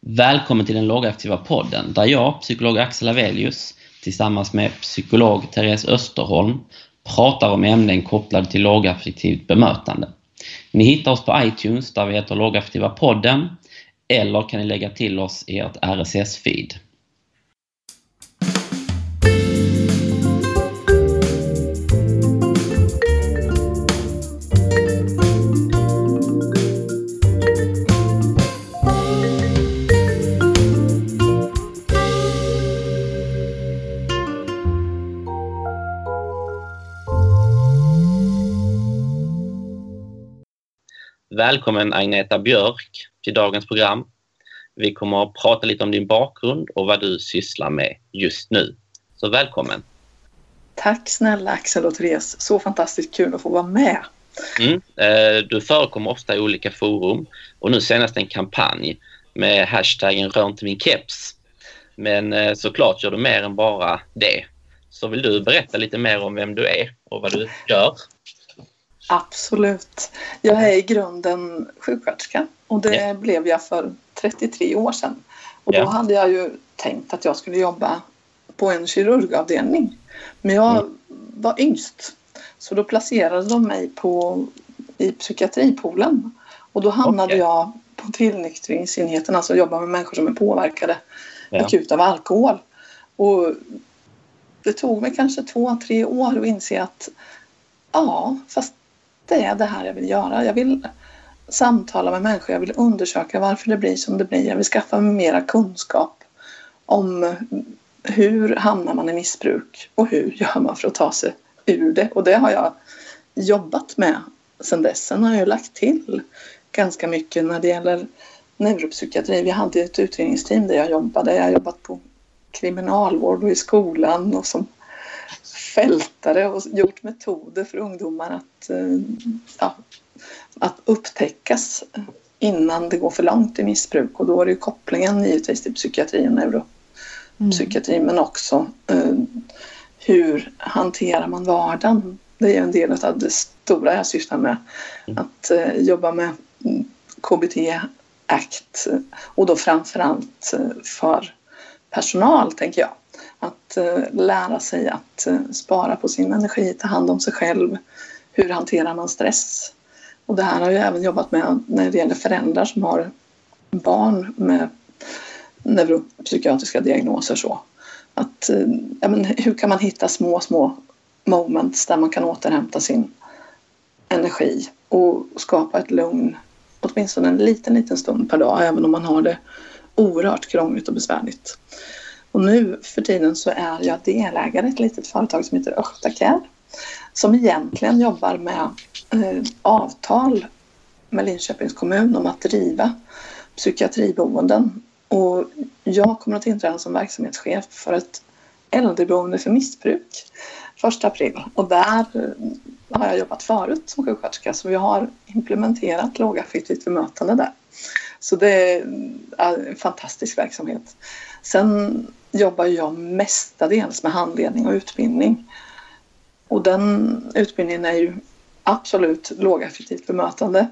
Välkommen till den lågaktiva podden där jag, psykolog Axel Avelius, tillsammans med psykolog Therese Österholm pratar om ämnen kopplade till lågaffektivt bemötande. Ni hittar oss på iTunes där vi heter Lågaktiva podden eller kan ni lägga till oss i ert RSS-feed. Välkommen Agneta Björk till dagens program. Vi kommer att prata lite om din bakgrund och vad du sysslar med just nu. Så välkommen! Tack snälla Axel och Therese. Så fantastiskt kul att få vara med. Mm. Eh, du förekommer ofta i olika forum och nu senast en kampanj med hashtaggen rör inte min keps. Men eh, såklart gör du mer än bara det. Så vill du berätta lite mer om vem du är och vad du gör? Absolut. Jag är i grunden sjuksköterska och det yeah. blev jag för 33 år sedan. Och då yeah. hade jag ju tänkt att jag skulle jobba på en kirurgavdelning. Men jag mm. var yngst. Så då placerade de mig på, i psykiatripoolen. Och då hamnade okay. jag på tillnyktringsenheten, alltså jobba med människor som är påverkade yeah. akut av alkohol. Och det tog mig kanske två, tre år att inse att ja, fast det är det här jag vill göra. Jag vill samtala med människor, jag vill undersöka varför det blir som det blir. Jag vill skaffa mig mera kunskap om hur hamnar man i missbruk och hur gör man för att ta sig ur det. Och det har jag jobbat med sedan dess. Sen har jag lagt till ganska mycket när det gäller neuropsykiatri. Vi hade ett utredningsteam där jag jobbade. Jag har jobbat på kriminalvård och i skolan och som fältare och gjort metoder för ungdomar att, eh, ja, att upptäckas innan det går för långt i missbruk och då är det kopplingen givetvis till psykiatri och neuropsykiatri mm. men också eh, hur hanterar man vardagen? Det är en del av det stora jag sysslar med. Mm. Att eh, jobba med KBT ACT och då framförallt eh, för personal tänker jag att eh, lära sig att eh, spara på sin energi, ta hand om sig själv. Hur hanterar man stress? Och det här har jag även jobbat med när det gäller föräldrar som har barn med neuropsykiatriska diagnoser. Så. Att, eh, ja, men hur kan man hitta små, små moments där man kan återhämta sin energi och skapa ett lugn åtminstone en liten, liten stund per dag även om man har det oerhört krångligt och besvärligt. Och nu för tiden så är jag delägare i ett litet företag som heter Öchtakär som egentligen jobbar med eh, avtal med Linköpings kommun om att driva psykiatriboenden. Och jag kommer att inträda som verksamhetschef för ett äldreboende för missbruk 1 april. Och där eh, har jag jobbat förut som sjuksköterska så vi har implementerat lågaffektivt bemötande där. Så det är eh, en fantastisk verksamhet. Sen jobbar jag mestadels med handledning och utbildning. Och den utbildningen är ju absolut lågaffektivt bemötande.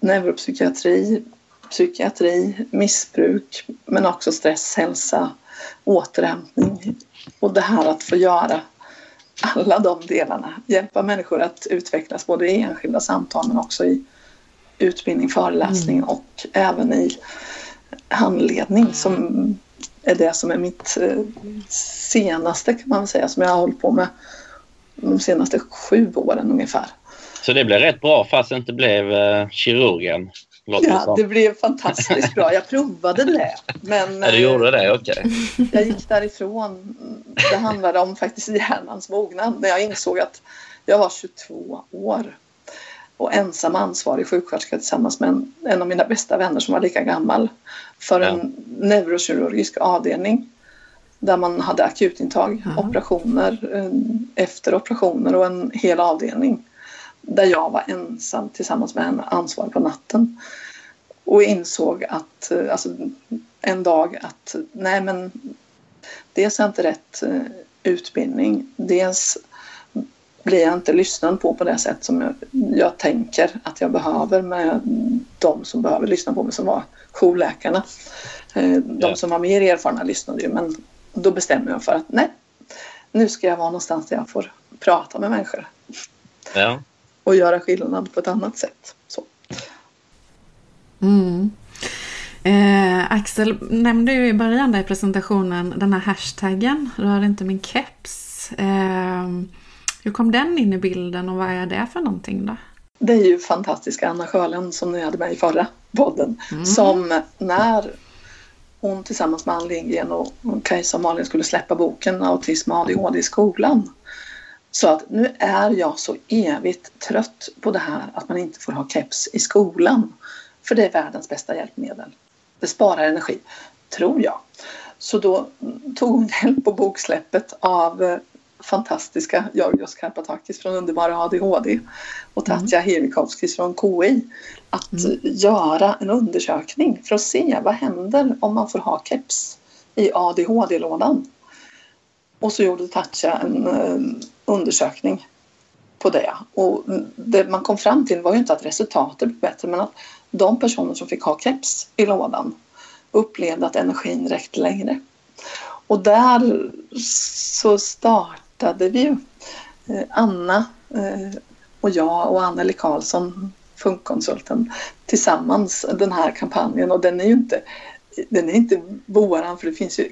Neuropsykiatri, psykiatri, missbruk men också stress, hälsa, återhämtning. Och det här att få göra alla de delarna. Hjälpa människor att utvecklas både i enskilda samtal men också i utbildning, föreläsning mm. och även i handledning som är det som är mitt eh, senaste kan man säga som jag har hållit på med de senaste sju åren ungefär. Så det blev rätt bra fast det inte blev eh, kirurgen? Ja, det blev fantastiskt bra. Jag provade det. Men, ja, du gjorde det? Okej. Okay. Jag gick därifrån. Det handlade om faktiskt hjärnans mognad när jag insåg att jag var 22 år och ensam ansvarig sjuksköterska tillsammans med en, en av mina bästa vänner som var lika gammal för en neurokirurgisk avdelning där man hade akutintag, mm. operationer, eh, efter operationer och en hel avdelning där jag var ensam tillsammans med en ansvarig på natten och insåg att eh, alltså, en dag att nej men dels är inte rätt eh, utbildning, dels blir jag inte lyssnad på på det sätt som jag, jag tänker att jag behöver med de som behöver lyssna på mig som var jourläkarna. Eh, de som var mer erfarna lyssnade ju men då bestämde jag för att nej, nu ska jag vara någonstans där jag får prata med människor. Ja. Och göra skillnad på ett annat sätt. Så. Mm. Eh, Axel nämnde ju i början där i presentationen den här hashtaggen Rör inte min keps. Eh, hur kom den in i bilden och vad är det för någonting då? Det är ju fantastiska Anna Sjölund som ni hade med i förra podden. Mm. Som när hon tillsammans med Ann Lindgren och Kajsa och Malin skulle släppa boken Autism och ADHD i skolan. Så att nu är jag så evigt trött på det här att man inte får ha keps i skolan. För det är världens bästa hjälpmedel. Det sparar energi, tror jag. Så då tog hon hjälp på boksläppet av eh, fantastiska Georgios Karpatakis från Underbara ADHD och mm. Tatja mm. Hirvikovskis från KI att mm. göra en undersökning för att se vad händer om man får ha keps i ADHD-lådan. Och så gjorde Tatja en uh, undersökning på det. Och det man kom fram till var ju inte att resultatet blev bättre men att de personer som fick ha keps i lådan upplevde att energin räckte längre. Och där så startade vi ju eh, Anna eh, och jag och Anneli Karlsson, funkkonsulten, tillsammans den här kampanjen och den är ju inte, den är inte våran för det finns ju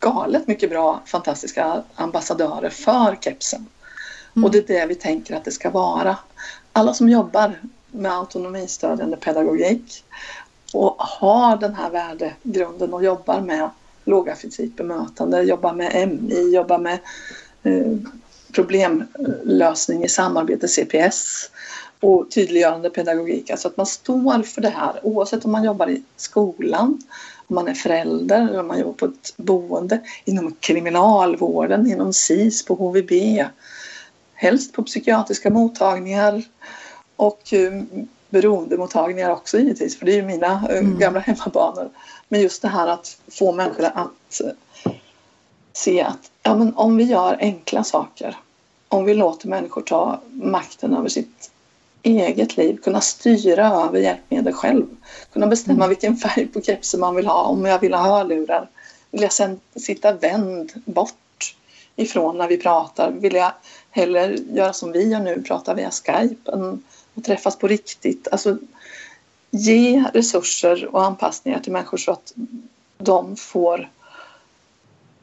galet mycket bra fantastiska ambassadörer för kepsen. Mm. Och det är det vi tänker att det ska vara. Alla som jobbar med autonomistödjande pedagogik och har den här värdegrunden och jobbar med lågaffektivt bemötande, jobbar med MI, jobbar med problemlösning i samarbete, CPS och tydliggörande pedagogik. Alltså att man står för det här oavsett om man jobbar i skolan, om man är förälder eller om man jobbar på ett boende, inom kriminalvården, inom SIS, på HVB, helst på psykiatriska mottagningar och eh, beroendemottagningar också givetvis, för det är ju mina eh, mm. gamla hemmabanor. Men just det här att få människor att eh, se att ja, men om vi gör enkla saker, om vi låter människor ta makten över sitt eget liv, kunna styra över hjälpmedel själv, kunna bestämma mm. vilken färg på kepsen man vill ha, om jag vill ha hörlurar, vill jag sen sitta vänd bort ifrån när vi pratar, vill jag hellre göra som vi gör nu, prata via Skype, än och träffas på riktigt. Alltså ge resurser och anpassningar till människor så att de får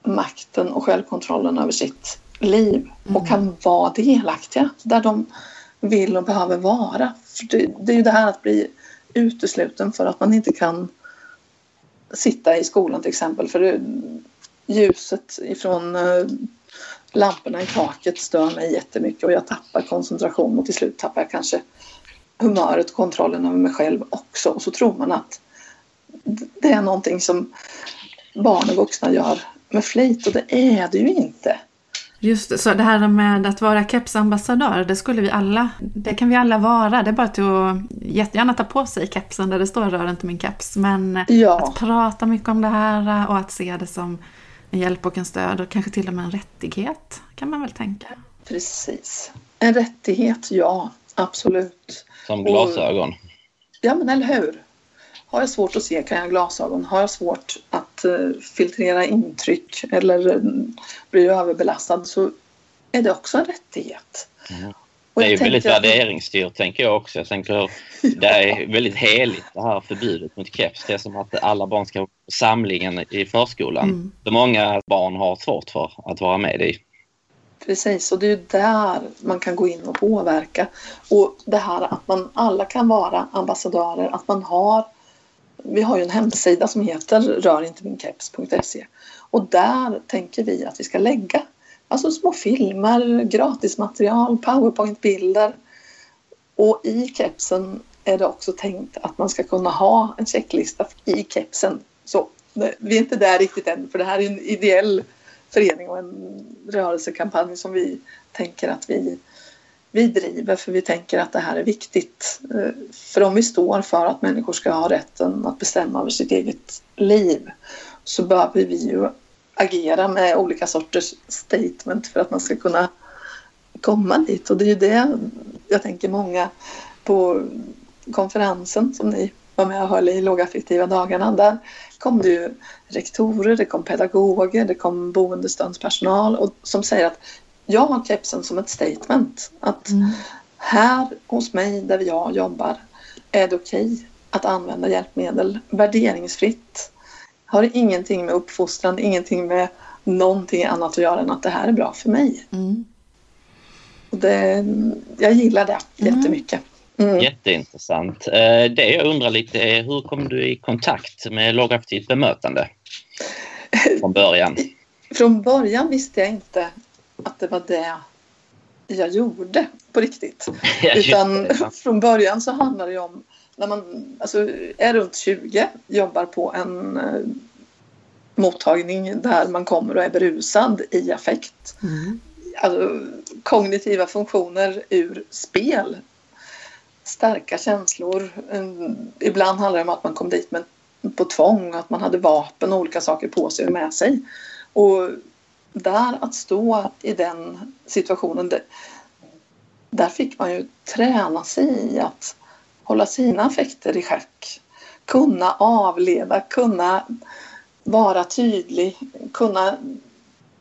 makten och självkontrollen över sitt liv och mm. kan vara delaktiga där de vill och behöver vara. För det, det är ju det här att bli utesluten för att man inte kan sitta i skolan till exempel för det, ljuset ifrån eh, lamporna i taket stör mig jättemycket och jag tappar koncentration och till slut tappar jag kanske humöret och kontrollen över mig själv också. Och så tror man att det är någonting som barn och vuxna gör med flit och det är det ju inte. Just det, så det här med att vara kepsambassadör, det skulle vi alla, det kan vi alla vara. Det är bara till att jättegärna ta på sig kepsen där det står rör inte min keps. Men ja. att prata mycket om det här och att se det som en hjälp och en stöd och kanske till och med en rättighet kan man väl tänka. Precis. En rättighet, ja. Absolut. Som glasögon. Och, ja, men eller hur. Har jag svårt att se kan jag ha glasögon. Har jag svårt att uh, filtrera intryck eller uh, blir överbelastad så är det också en rättighet. Mm. Det är ju väldigt att... värderingsstyrt tänker jag också. Jag tänker det är väldigt heligt det här förbudet mot keps. Det är som att alla barn ska på samlingen i förskolan. Mm. Så många barn har svårt för att vara med i. Precis, och det är där man kan gå in och påverka. Och det här att man alla kan vara ambassadörer, att man har vi har ju en hemsida som heter rörinteminkeps.se och där tänker vi att vi ska lägga alltså små filmer, gratismaterial, powerpointbilder och i kepsen är det också tänkt att man ska kunna ha en checklista i kepsen. Så eh, vi är inte där riktigt än för det här är en ideell förening och en rörelsekampanj som vi tänker att vi, vi driver för vi tänker att det här är viktigt. Eh, för om vi står för att människor ska ha rätten att bestämma över sitt eget liv så behöver vi ju agera med olika sorters statement för att man ska kunna komma dit och det är ju det jag tänker många på konferensen som ni var med och höll i lågaffektiva dagarna. Där kom det ju rektorer, det kom pedagoger, det kom boendestödspersonal och som säger att jag har kepsen som ett statement. Att mm. här hos mig där jag jobbar är det okej okay att använda hjälpmedel värderingsfritt. Har ingenting med uppfostran, ingenting med någonting annat att göra än att det här är bra för mig. Mm. Och det, jag gillar det mm. jättemycket. Mm. Jätteintressant. Eh, det jag undrar lite är hur kom du i kontakt med lågaffektivt bemötande från början? Från början visste jag inte att det var det jag gjorde på riktigt. Utan från början så handlade det om när man alltså, är runt 20, jobbar på en eh, mottagning där man kommer och är berusad i affekt. Mm. Alltså, kognitiva funktioner ur spel. Starka känslor. Ibland handlar det om att man kom dit med, på tvång, att man hade vapen och olika saker på sig och med sig. Och där att stå i den situationen, där, där fick man ju träna sig i att hålla sina affekter i schack. Kunna avleda, kunna vara tydlig, kunna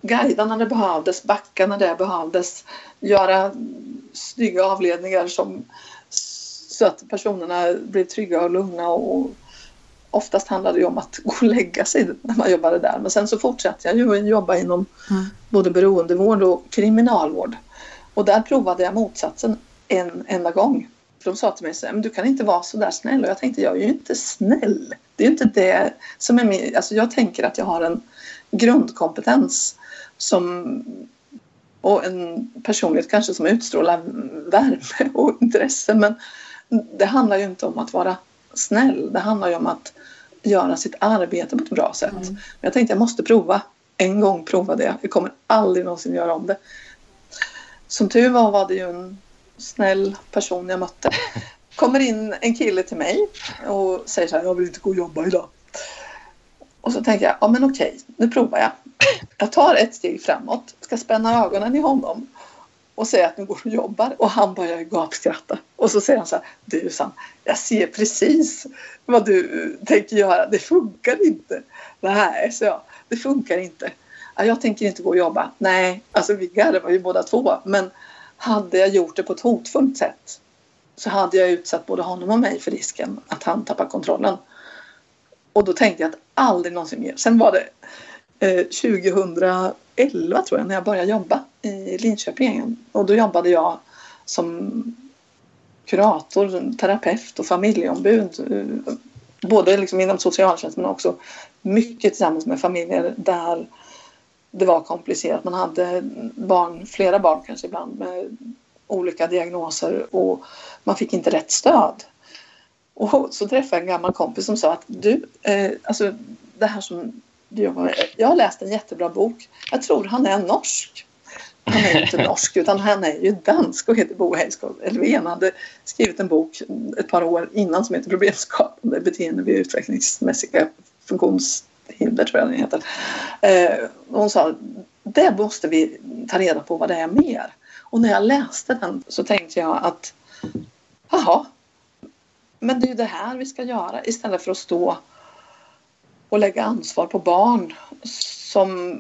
guida när det behövdes, backa när det behövdes, göra snygga avledningar som, så att personerna blev trygga och lugna och oftast handlade det om att gå och lägga sig när man jobbade där. Men sen så fortsatte jag ju att jobba inom mm. både beroendevård och kriminalvård. Och där provade jag motsatsen en enda gång. För de sa till mig så här, men du kan inte vara så där snäll. Och jag tänkte, jag är ju inte snäll. Det är inte det som är min... Alltså jag tänker att jag har en grundkompetens som och en personlighet kanske som utstrålar värme och intresse. Men det handlar ju inte om att vara snäll. Det handlar ju om att göra sitt arbete på ett bra sätt. Mm. Jag tänkte jag måste prova. En gång provade jag. Jag kommer aldrig någonsin göra om det. Som tur var var det ju en snäll person jag mötte. Kommer in en kille till mig och säger så här, jag vill inte gå och jobba idag. Och så tänker jag, ja men okej, nu provar jag. Jag tar ett steg framåt, ska spänna ögonen i honom och säger att nu går och jobbar och han börjar gapskratta. Och så säger han så här, du Sam, jag ser precis vad du tänker göra, det funkar inte. Nej, så jag, det funkar inte. Jag tänker inte gå och jobba. Nej, alltså vi garvar ju båda två, men hade jag gjort det på ett hotfullt sätt så hade jag utsatt både honom och mig för risken att han tappar kontrollen. Och då tänkte jag att aldrig någonsin mer. Sen var det eh, 2011 tror jag när jag började jobba i Linköping. Och då jobbade jag som kurator, terapeut och familjeombud. Både liksom inom socialtjänsten men också mycket tillsammans med familjer där det var komplicerat. Man hade barn, flera barn kanske ibland med olika diagnoser och man fick inte rätt stöd. Och så träffade jag en gammal kompis som sa att du, eh, alltså det här som du jobbar med, jag har läst en jättebra bok. Jag tror han är norsk. Han är inte norsk utan han är ju dansk och heter Bo Heiskog Elfven. hade skrivit en bok ett par år innan som heter Problemskapande beteende vid utvecklingsmässiga funktionshinder. Tror jag den heter. Eh, hon sa det måste vi ta reda på vad det är mer. Och när jag läste den så tänkte jag att jaha, men det är ju det här vi ska göra istället för att stå och lägga ansvar på barn som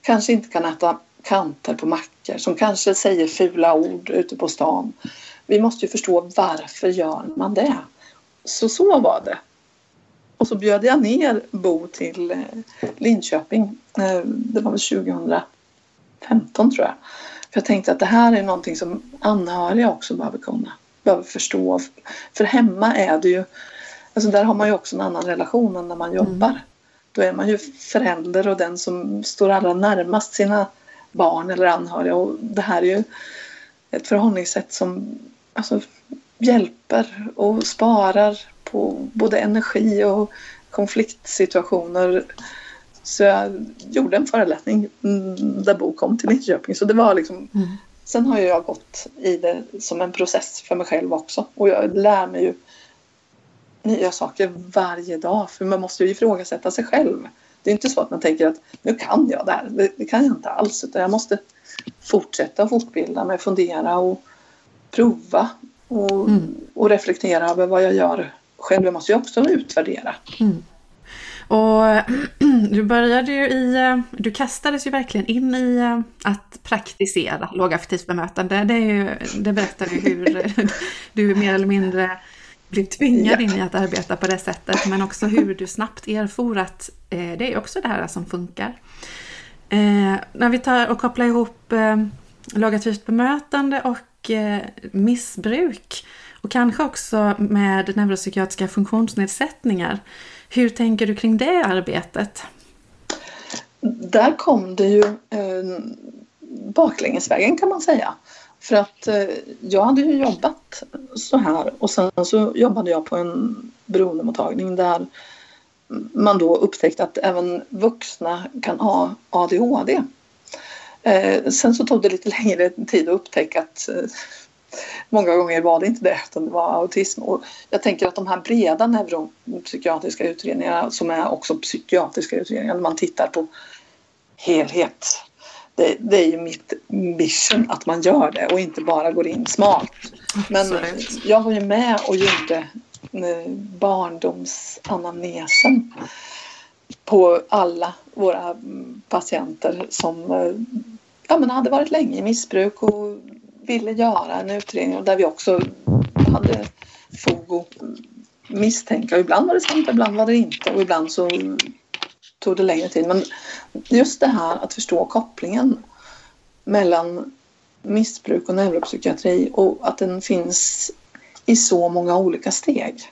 kanske inte kan äta kanter på mackor, som kanske säger fula ord ute på stan. Vi måste ju förstå varför gör man det? Så så var det. Och så bjöd jag ner Bo till eh, Linköping. Eh, det var väl 2015 tror jag. För jag tänkte att det här är någonting som anhöriga också behöver kunna, behöver förstå. För hemma är det ju, alltså där har man ju också en annan relation än när man jobbar. Mm. Då är man ju förälder och den som står allra närmast sina barn eller anhöriga. Och det här är ju ett förhållningssätt som alltså, hjälper och sparar på både energi och konfliktsituationer. Så jag gjorde en föreläsning där Bo kom till Linköping. Så det var liksom, mm. Sen har jag gått i det som en process för mig själv också. Och jag lär mig ju nya saker varje dag. För man måste ju ifrågasätta sig själv. Det är inte så att man tänker att nu kan jag det här. Det, det kan jag inte alls. Utan jag måste fortsätta fortbilda mig, fundera och prova och, mm. och reflektera över vad jag gör själv. Jag måste ju också utvärdera. Mm. Och du började ju i, du kastades ju verkligen in i eh, att praktisera lågaffektivt bemötande. Det, är ju, det berättar ju hur du mer eller mindre blev tvingad in i att arbeta på det sättet. Men också hur du snabbt erfor att eh, det är också det här som funkar. Eh, när vi tar och kopplar ihop eh, lågaffektivt bemötande och eh, missbruk och kanske också med neuropsykiatriska funktionsnedsättningar hur tänker du kring det arbetet? Där kom det ju eh, baklängesvägen kan man säga. För att eh, jag hade ju jobbat så här och sen så jobbade jag på en beroendemottagning där man då upptäckte att även vuxna kan ha ADHD. Eh, sen så tog det lite längre tid att upptäcka att eh, Många gånger var det inte det, utan det var autism. Och jag tänker att de här breda neuropsykiatriska utredningarna som är också psykiatriska utredningar, när man tittar på helhet. Det, det, är ju mitt mission att man gör det och inte bara går in smalt. Men Absolut. jag var ju med och gjorde eh, barndomsanamnesen på alla våra patienter som eh, ja, men hade varit länge i missbruk och ville göra en utredning där vi också hade fog att misstänka. ibland var det sant, ibland var det inte och ibland så tog det längre tid. Men just det här att förstå kopplingen mellan missbruk och neuropsykiatri och att den finns i så många olika steg.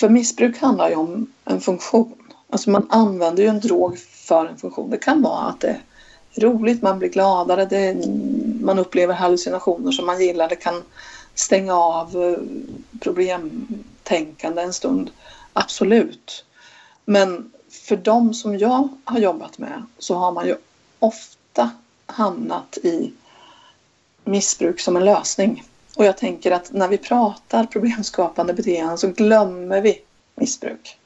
För missbruk handlar ju om en funktion. Alltså man använder ju en drog för en funktion. Det kan vara att det är roligt, man blir gladare, det, man upplever hallucinationer som man gillar, det kan stänga av eh, problemtänkande en stund. Absolut. Men för de som jag har jobbat med så har man ju ofta hamnat i missbruk som en lösning. Och jag tänker att när vi pratar problemskapande beteenden så glömmer vi missbruk.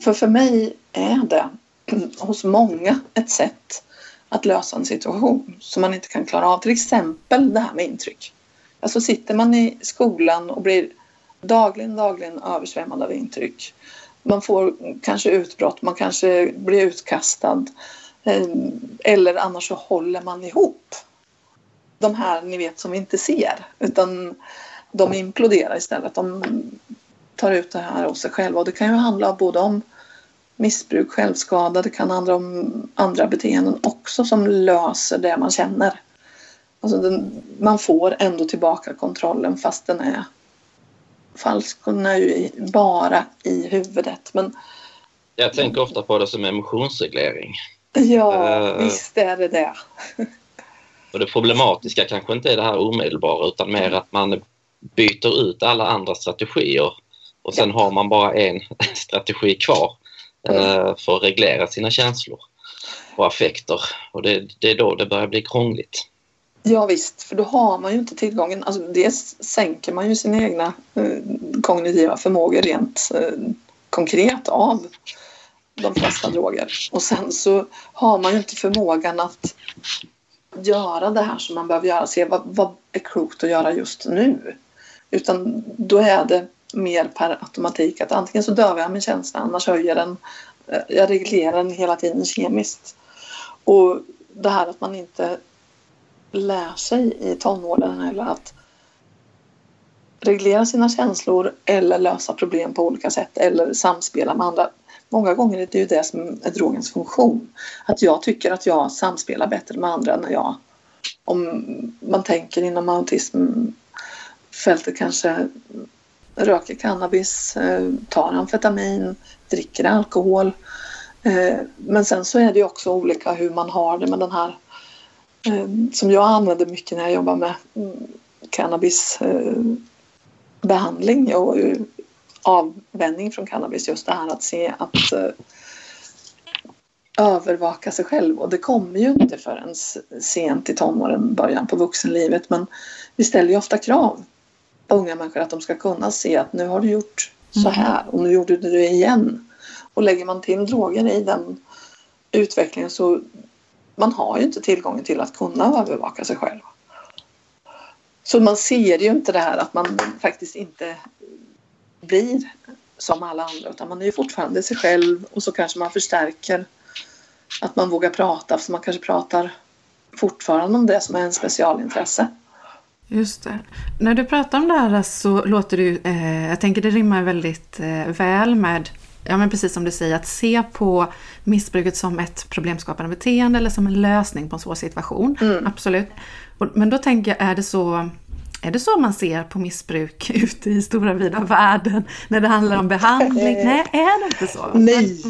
För för mig är det hos många ett sätt att lösa en situation som man inte kan klara av. Till exempel det här med intryck. Alltså sitter man i skolan och blir dagligen, dagligen översvämmad av intryck. Man får kanske utbrott, man kanske blir utkastad. Eh, eller annars så håller man ihop. De här ni vet som vi inte ser. Utan de imploderar istället. De tar ut det här hos sig själva. Och det kan ju handla både om missbruk, självskada. Det kan handla om andra beteenden också som löser det man känner. Alltså den, man får ändå tillbaka kontrollen fast den är falsk. Är ju bara i huvudet. Men, jag tänker ofta på det som emotionsreglering. Ja, uh, visst är det det. och det problematiska kanske inte är det här omedelbara utan mer att man byter ut alla andra strategier och sen ja. har man bara en strategi kvar eh, för att reglera sina känslor och affekter. Och det, det är då det börjar bli krångligt. Ja visst, för då har man ju inte tillgången. Alltså dels sänker man ju sina egna eh, kognitiva förmågor rent eh, konkret av de flesta droger. Och sen så har man ju inte förmågan att göra det här som man behöver göra. Se vad, vad är klokt att göra just nu? Utan då är det mer per automatik att antingen så dövar jag min känsla annars höjer den. Eh, jag reglerar den hela tiden kemiskt. Och det här att man inte lär sig i tonåren eller att reglera sina känslor eller lösa problem på olika sätt eller samspela med andra. Många gånger är det ju det som är drogens funktion. Att jag tycker att jag samspelar bättre med andra när jag, om man tänker inom autismfältet kanske röker cannabis, eh, tar amfetamin, dricker alkohol. Eh, men sen så är det ju också olika hur man har det med den här som jag använder mycket när jag jobbar med mm, cannabisbehandling och avvänjning från cannabis. Just det här att se att övervaka sig själv och det kommer ju inte förrän sent i tonåren, början på vuxenlivet men vi ställer ju ofta krav unga människor att de ska kunna se att nu har du gjort så mm. här och nu gjorde du det igen. Och lägger man till droger i den utvecklingen så man har ju inte tillgången till att kunna övervaka sig själv. Så man ser ju inte det här att man faktiskt inte blir som alla andra utan man är ju fortfarande sig själv och så kanske man förstärker att man vågar prata för man kanske pratar fortfarande om det som är en specialintresse. Just det. När du pratar om det här så låter det eh, jag tänker det rimmar väldigt eh, väl med Ja men precis som du säger, att se på missbruket som ett problemskapande beteende eller som en lösning på en svår situation. Mm. Absolut. Men då tänker jag, är det så är det så man ser på missbruk ute i stora vida världen när det handlar om behandling? Nej, är det inte så? Nej.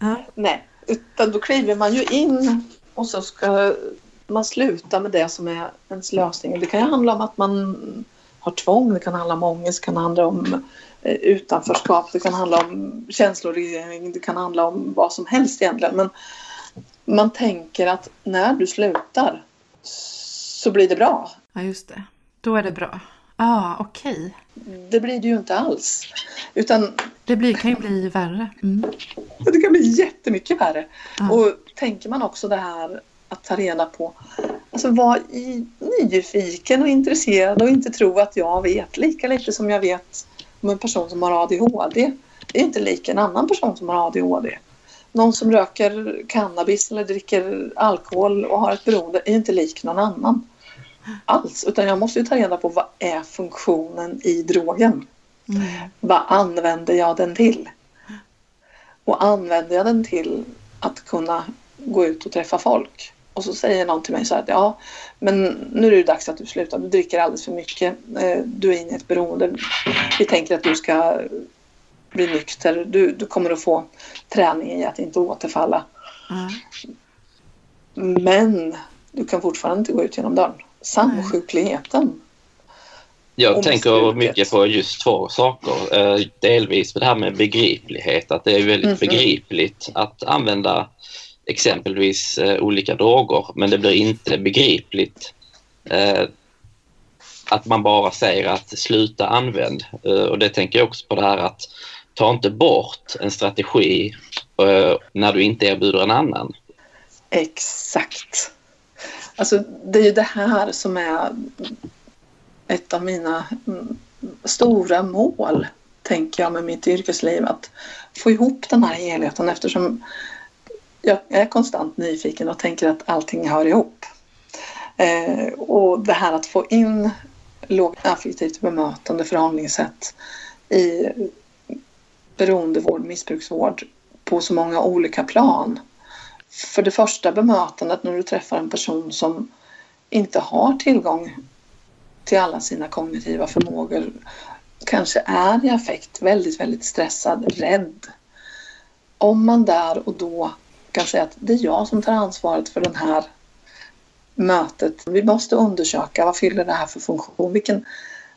Ja. Nej, utan då kliver man ju in och så ska man sluta med det som är ens lösning. Det kan ju handla om att man har tvång, det kan handla om ångest, det kan handla om utanförskap, det kan handla om känsloreglering, det kan handla om vad som helst egentligen. Men man tänker att när du slutar så blir det bra. Ja, just det. Då är det bra. ah, okej. Okay. Det blir det ju inte alls. Utan... Det blir, kan ju bli värre. Mm. Det kan bli jättemycket värre. Ah. Och tänker man också det här att ta reda på, alltså vara nyfiken och intresserad och inte tro att jag vet lika lite som jag vet om en person som har ADHD. Det är inte lik en annan person som har ADHD. Någon som röker cannabis eller dricker alkohol och har ett beroende är inte lik någon annan alls. Utan jag måste ju ta reda på vad är funktionen i drogen? Mm. Vad använder jag den till? Och använder jag den till att kunna gå ut och träffa folk? Och så säger någon till mig så här att ja, men nu är det dags att du slutar. Du dricker alldeles för mycket. Eh, du är inne i ett beroende. Vi tänker att du ska bli nykter. Du, du kommer att få träning i att inte återfalla. Mm. Men du kan fortfarande inte gå ut genom dörren samsjukligheten. Jag tänker mycket på just två saker. Eh, delvis det här med begriplighet, att det är väldigt mm begripligt att använda exempelvis eh, olika droger, men det blir inte begripligt eh, att man bara säger att sluta använd. Eh, och det tänker jag också på det här att ta inte bort en strategi eh, när du inte erbjuder en annan. Exakt. Alltså, det är ju det här som är ett av mina mm, stora mål, tänker jag, med mitt yrkesliv. Att få ihop den här helheten eftersom jag är konstant nyfiken och tänker att allting hör ihop. Eh, och det här att få in lågaffektivt bemötande förhållningssätt i beroendevård, missbruksvård på så många olika plan för det första bemötandet när du träffar en person som inte har tillgång till alla sina kognitiva förmågor kanske är i affekt, väldigt, väldigt stressad, rädd. Om man där och då kan säga att det är jag som tar ansvaret för den här mötet. Vi måste undersöka vad fyller det här för funktion? Vilken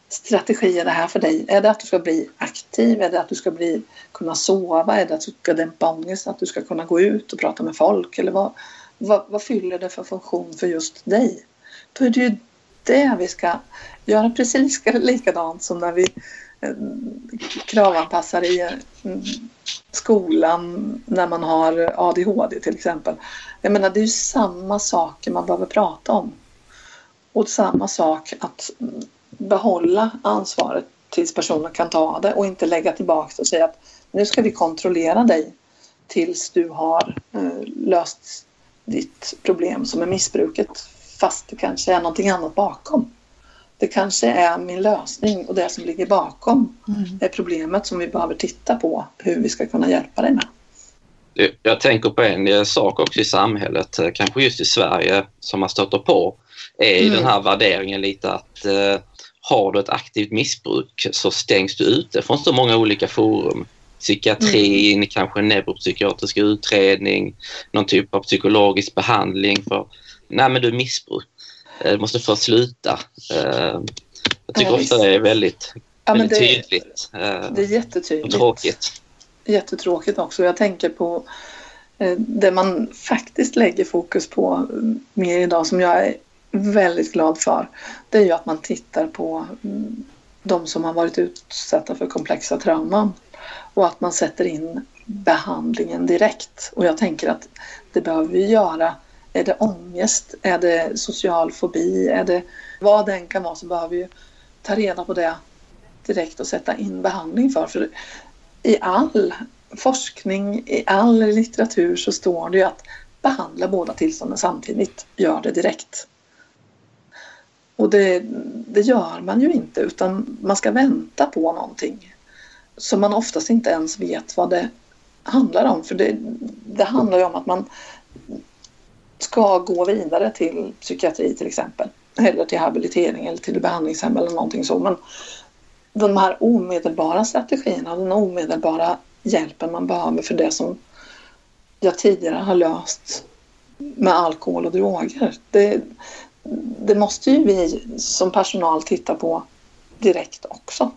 strategi är det här för dig? Är det att du ska bli aktiv? Är det att du ska bli, kunna sova? Är det att du ska dämpa ångest? Att du ska kunna gå ut och prata med folk? Eller vad, vad, vad fyller det för funktion för just dig? Då är det ju det vi ska göra precis likadant som när vi Eh, kravanpassar i eh, skolan när man har ADHD till exempel. Jag menar det är ju samma saker man behöver prata om. Och samma sak att behålla ansvaret tills personen kan ta det och inte lägga tillbaka det och säga att nu ska vi kontrollera dig tills du har eh, löst ditt problem som är missbruket fast det kanske är någonting annat bakom. Det kanske är min lösning och det som ligger bakom mm. är problemet som vi behöver titta på hur vi ska kunna hjälpa dig med. Jag tänker på en sak också i samhället, eh, kanske just i Sverige, som man stöter på, är mm. den här värderingen lite att eh, har du ett aktivt missbruk så stängs du ute från så många olika forum. Psykiatrin, mm. kanske neuropsykiatrisk utredning, någon typ av psykologisk behandling för nej men du missbruk. Du måste få sluta. Eh, jag tycker ja, ofta det är väldigt, ja, väldigt det, tydligt. Eh, det är jättetydligt. Och tråkigt. Jättetråkigt också. Jag tänker på eh, det man faktiskt lägger fokus på mer idag som jag är väldigt glad för det är ju att man tittar på mm, de som har varit utsatta för komplexa trauman och att man sätter in behandlingen direkt. Och jag tänker att det behöver vi göra är det ångest? Är det social fobi? Är det vad det än kan vara så behöver vi ta reda på det direkt och sätta in behandling för. För i all forskning, i all litteratur så står det ju att behandla båda tillstånden samtidigt. Gör det direkt. Och det, det gör man ju inte utan man ska vänta på någonting som man oftast inte ens vet vad det handlar om. För det, det handlar ju om att man ska gå vidare till psykiatri till exempel. Eller till habilitering eller till behandlingshem eller någonting så. Men de här omedelbara strategierna, den omedelbara hjälpen man behöver för det som jag tidigare har löst med alkohol och droger. Det, det måste ju vi som personal titta på direkt också.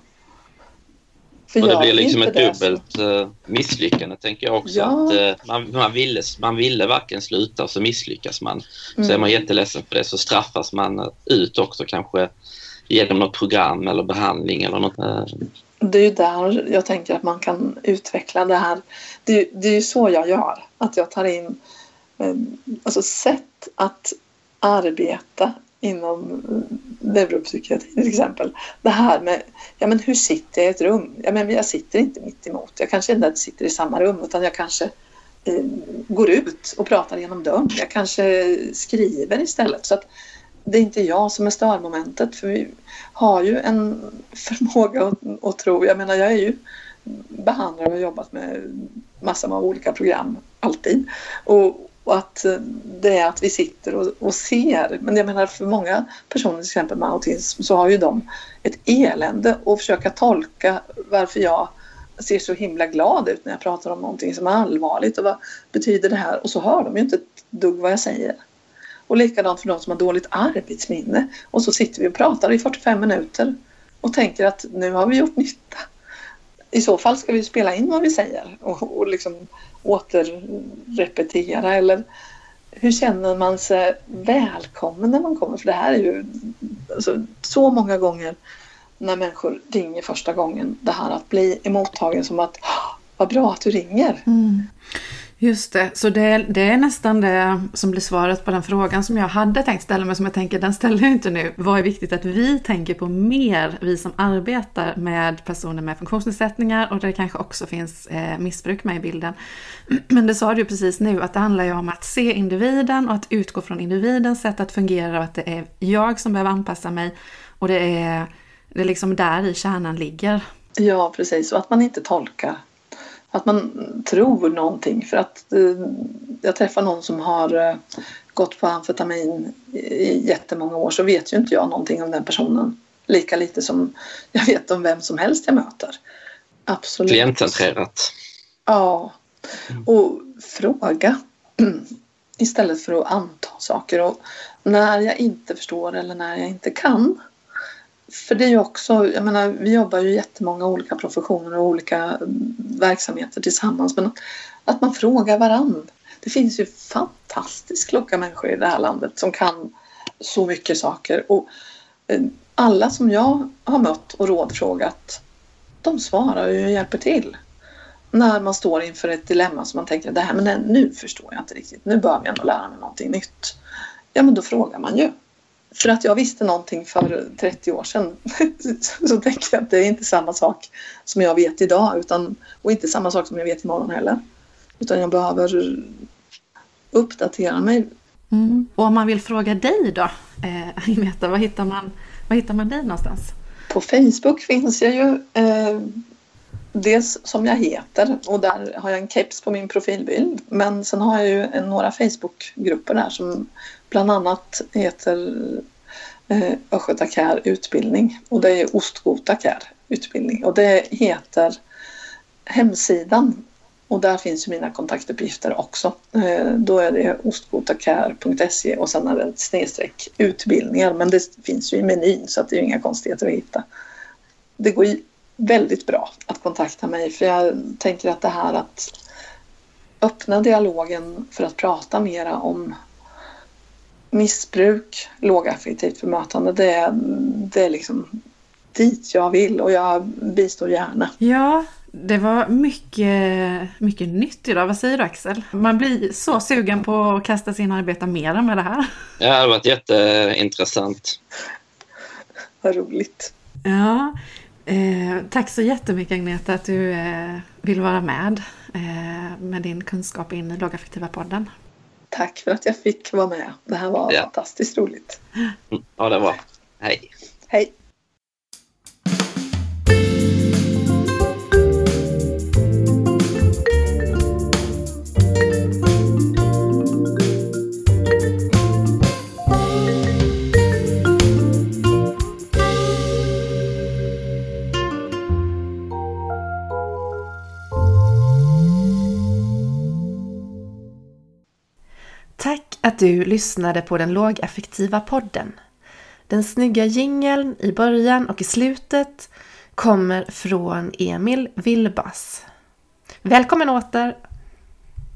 För och det blir liksom ett dubbelt så... Eh, misslyckande tänker jag också. Ja. Att, uh, man, man, ville, man ville verkligen sluta och så misslyckas man. Mm. Så är man jätteledsen för det så straffas man ut också kanske genom något program eller behandling eller något. Uh... Det är ju där jag tänker att man kan utveckla det här. Det, det är ju så jag gör. Att jag tar in alltså sätt att arbeta inom neuropsykiatri till exempel. Det här med, ja men hur sitter jag i ett rum? Ja men jag sitter inte mitt emot. Jag kanske inte sitter i samma rum utan jag kanske eh, går ut och pratar genom dörren. Jag kanske skriver istället. Så att det är inte jag som är störmomentet för vi har ju en förmåga att, att tro. Jag menar jag är ju behandlare och har jobbat med massor av olika program alltid. Och, och att eh, det är att vi sitter och, och, ser. Men jag menar för många personer till exempel med autism så har ju de ett elände att försöka tolka varför jag ser så himla glad ut när jag pratar om någonting som är allvarligt och vad betyder det här? Och så hör de ju inte ett dugg vad jag säger. Och likadant för de som har dåligt arbetsminne och så sitter vi och pratar i 45 minuter och tänker att nu har vi gjort nytta. I så fall ska vi spela in vad vi säger och, och liksom återrepetera eller hur känner man sig välkommen när man kommer? För det här är ju alltså, så många gånger när människor ringer första gången. Det här att bli emottagen som att vad bra att du ringer. Mm. Just det, så det, det, är nästan det som blir svaret på den frågan som jag hade tänkt ställa men som jag tänker, den ställer jag inte nu. Vad är viktigt att vi tänker på mer, vi som arbetar med personer med funktionsnedsättningar och där det kanske också finns eh, missbruk med i bilden. Men det sa du ju precis nu, att det handlar ju om att se individen och att utgå från individens sätt att fungera och att det är jag som behöver anpassa mig och det är, det är liksom där i kärnan ligger. Ja, precis, och att man inte tolkar att man tror någonting. För att eh, jag träffar någon som har eh, gått på amfetamin i jättemånga år så vet ju inte jag någonting om den personen. Lika lite som jag vet om vem som helst jag möter. Absolut. Klientcentrerat. Ja. Och fråga istället för att anta saker. Och när jag inte förstår eller när jag inte kan för det är ju också, jag menar vi jobbar ju i jättemånga olika professioner och olika mm, verksamheter tillsammans men att, man frågar varandra. Det finns ju fantastiskt kloka människor i det här landet som kan så mycket saker och eh, alla som jag har mött och rådfrågat de svarar ju och hjälper till. När man står inför ett dilemma som man tänker det här men nu förstår jag inte riktigt, nu behöver jag nog lära mig någonting nytt. Ja men då frågar man ju för att jag visste någonting för 30 år sedan så tänker jag att det är inte samma sak som jag vet idag utan, och inte samma sak som jag vet imorgon heller. Utan jag behöver uppdatera mig. Mm. Och om man vill fråga dig då, eh, Agneta, var hittar, man, var hittar man dig någonstans? På Facebook finns jag ju eh, dels som jag heter och där har jag en keps på min profilbild. Men sen har jag ju några Facebookgrupper där som bland annat heter eh, Östgötakär utbildning och det är Ostgotakär utbildning och det heter hemsidan och där finns ju mina kontaktuppgifter också. Eh, då är det ostgotakär.se och sen är det ett snedstreck utbildningar men det finns ju i menyn så att det är inga konstigheter att hitta. Det går väldigt bra att kontakta mig för jag tänker att det här att öppna dialogen för att prata mera om missbruk, lågaffektivt bemötande, det är, det är liksom dit jag vill och jag bistår gärna. Ja, Det var mycket, mycket nytt idag. Vad säger du Axel? Man blir så sugen på att kasta sig in och arbeta mer med det här. Ja, det har varit jätteintressant. Vad roligt. Ja, eh, tack så jättemycket Agneta att du eh, vill vara med eh, med din kunskap in i Lågaffektiva podden. Tack för att jag fick vara med. Det här var ja. fantastiskt roligt. Ja, det var. Hej. Hej. Du lyssnade på den lågaffektiva podden. Den snygga jingeln i början och i slutet kommer från Emil Vilbas. Välkommen åter